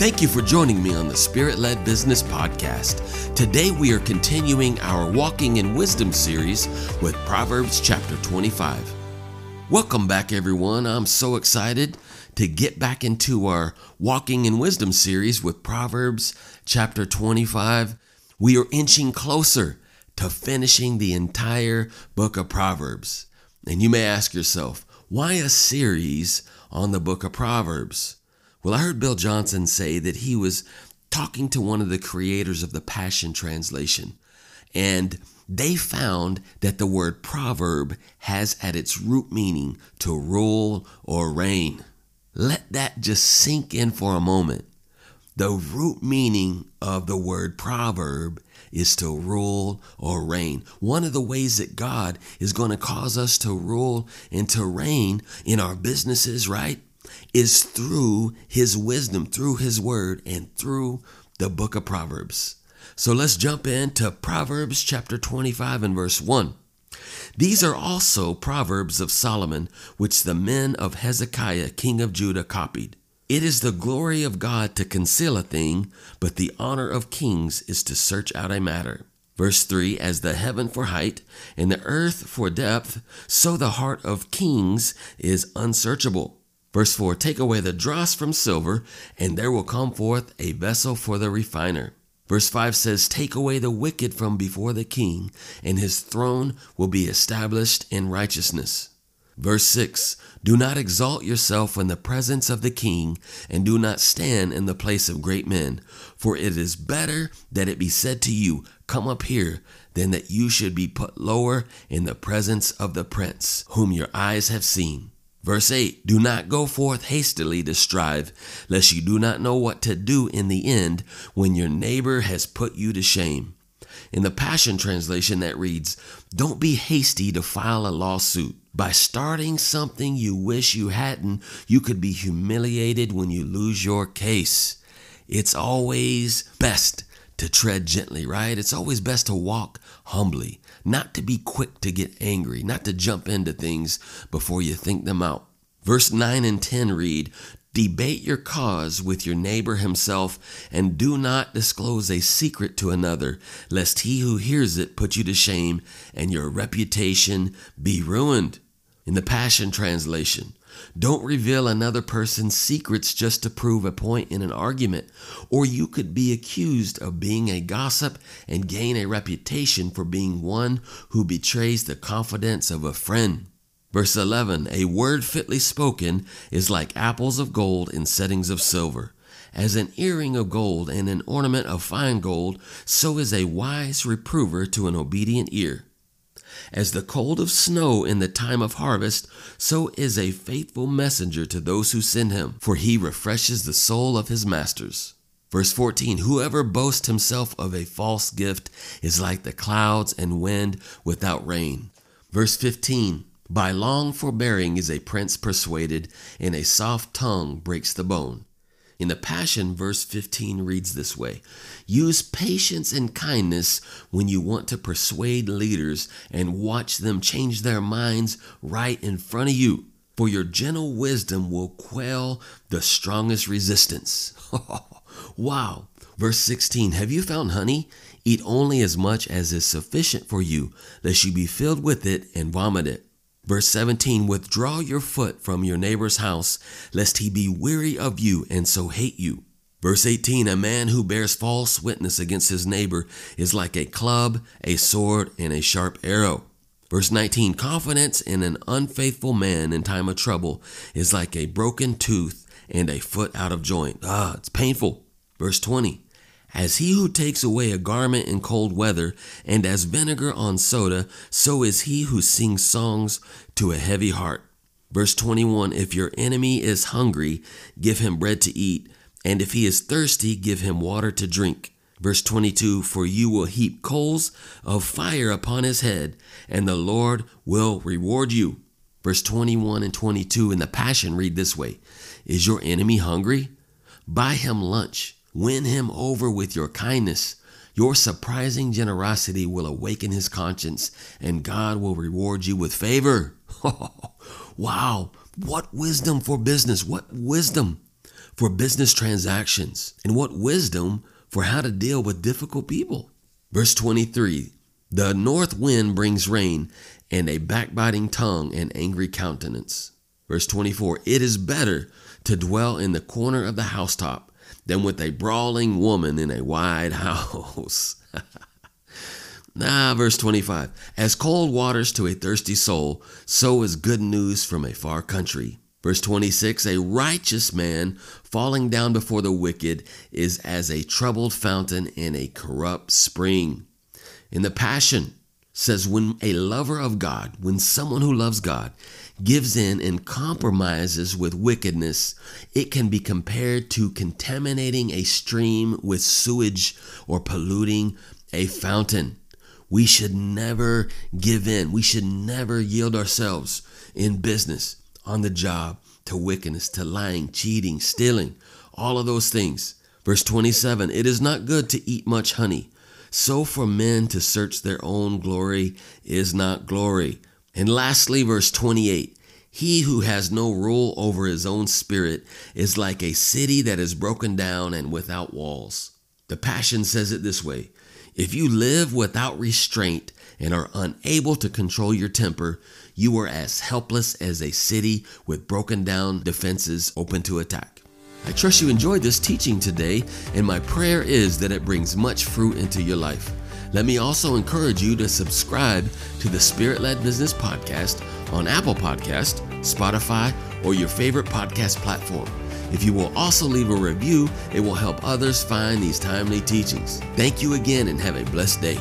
Thank you for joining me on the Spirit Led Business Podcast. Today we are continuing our Walking in Wisdom series with Proverbs chapter 25. Welcome back, everyone. I'm so excited to get back into our Walking in Wisdom series with Proverbs chapter 25. We are inching closer to finishing the entire book of Proverbs. And you may ask yourself, why a series on the book of Proverbs? Well, I heard Bill Johnson say that he was talking to one of the creators of the Passion Translation, and they found that the word proverb has at its root meaning to rule or reign. Let that just sink in for a moment. The root meaning of the word proverb is to rule or reign. One of the ways that God is going to cause us to rule and to reign in our businesses, right? Is through his wisdom, through his word, and through the book of Proverbs. So let's jump into Proverbs chapter 25 and verse 1. These are also Proverbs of Solomon, which the men of Hezekiah, king of Judah, copied. It is the glory of God to conceal a thing, but the honor of kings is to search out a matter. Verse 3 As the heaven for height and the earth for depth, so the heart of kings is unsearchable. Verse 4 Take away the dross from silver, and there will come forth a vessel for the refiner. Verse 5 says, Take away the wicked from before the king, and his throne will be established in righteousness. Verse 6 Do not exalt yourself in the presence of the king, and do not stand in the place of great men, for it is better that it be said to you, Come up here, than that you should be put lower in the presence of the prince, whom your eyes have seen. Verse 8 Do not go forth hastily to strive, lest you do not know what to do in the end when your neighbor has put you to shame. In the Passion Translation, that reads Don't be hasty to file a lawsuit. By starting something you wish you hadn't, you could be humiliated when you lose your case. It's always best to tread gently, right? It's always best to walk humbly, not to be quick to get angry, not to jump into things before you think them out. Verse 9 and 10 read, Debate your cause with your neighbor himself, and do not disclose a secret to another, lest he who hears it put you to shame and your reputation be ruined. In the Passion Translation, don't reveal another person's secrets just to prove a point in an argument, or you could be accused of being a gossip and gain a reputation for being one who betrays the confidence of a friend. Verse 11 A word fitly spoken is like apples of gold in settings of silver. As an earring of gold and an ornament of fine gold, so is a wise reprover to an obedient ear. As the cold of snow in the time of harvest, so is a faithful messenger to those who send him, for he refreshes the soul of his masters. Verse 14 Whoever boasts himself of a false gift is like the clouds and wind without rain. Verse 15 By long forbearing is a prince persuaded, and a soft tongue breaks the bone. In the Passion, verse 15 reads this way Use patience and kindness when you want to persuade leaders and watch them change their minds right in front of you, for your gentle wisdom will quell the strongest resistance. wow. Verse 16 Have you found honey? Eat only as much as is sufficient for you, lest you be filled with it and vomit it. Verse 17 Withdraw your foot from your neighbor's house, lest he be weary of you and so hate you. Verse 18 A man who bears false witness against his neighbor is like a club, a sword, and a sharp arrow. Verse 19 Confidence in an unfaithful man in time of trouble is like a broken tooth and a foot out of joint. Ah, it's painful. Verse 20 as he who takes away a garment in cold weather, and as vinegar on soda, so is he who sings songs to a heavy heart. Verse 21 If your enemy is hungry, give him bread to eat, and if he is thirsty, give him water to drink. Verse 22 For you will heap coals of fire upon his head, and the Lord will reward you. Verse 21 and 22 in the Passion read this way Is your enemy hungry? Buy him lunch Win him over with your kindness. Your surprising generosity will awaken his conscience, and God will reward you with favor. wow, what wisdom for business! What wisdom for business transactions, and what wisdom for how to deal with difficult people. Verse 23 The north wind brings rain, and a backbiting tongue and angry countenance. Verse 24 It is better to dwell in the corner of the housetop than with a brawling woman in a wide house. nah, verse 25 As cold waters to a thirsty soul, so is good news from a far country. Verse 26 A righteous man falling down before the wicked is as a troubled fountain in a corrupt spring. In the Passion, says when a lover of God, when someone who loves God gives in and compromises with wickedness, it can be compared to contaminating a stream with sewage or polluting a fountain. We should never give in. We should never yield ourselves in business, on the job, to wickedness, to lying, cheating, stealing, all of those things. Verse 27 It is not good to eat much honey. So for men to search their own glory is not glory. And lastly, verse 28 He who has no rule over his own spirit is like a city that is broken down and without walls. The Passion says it this way If you live without restraint and are unable to control your temper, you are as helpless as a city with broken down defenses open to attack. I trust you enjoyed this teaching today, and my prayer is that it brings much fruit into your life. Let me also encourage you to subscribe to the Spirit Led Business Podcast on Apple Podcast, Spotify, or your favorite podcast platform. If you will also leave a review, it will help others find these timely teachings. Thank you again and have a blessed day.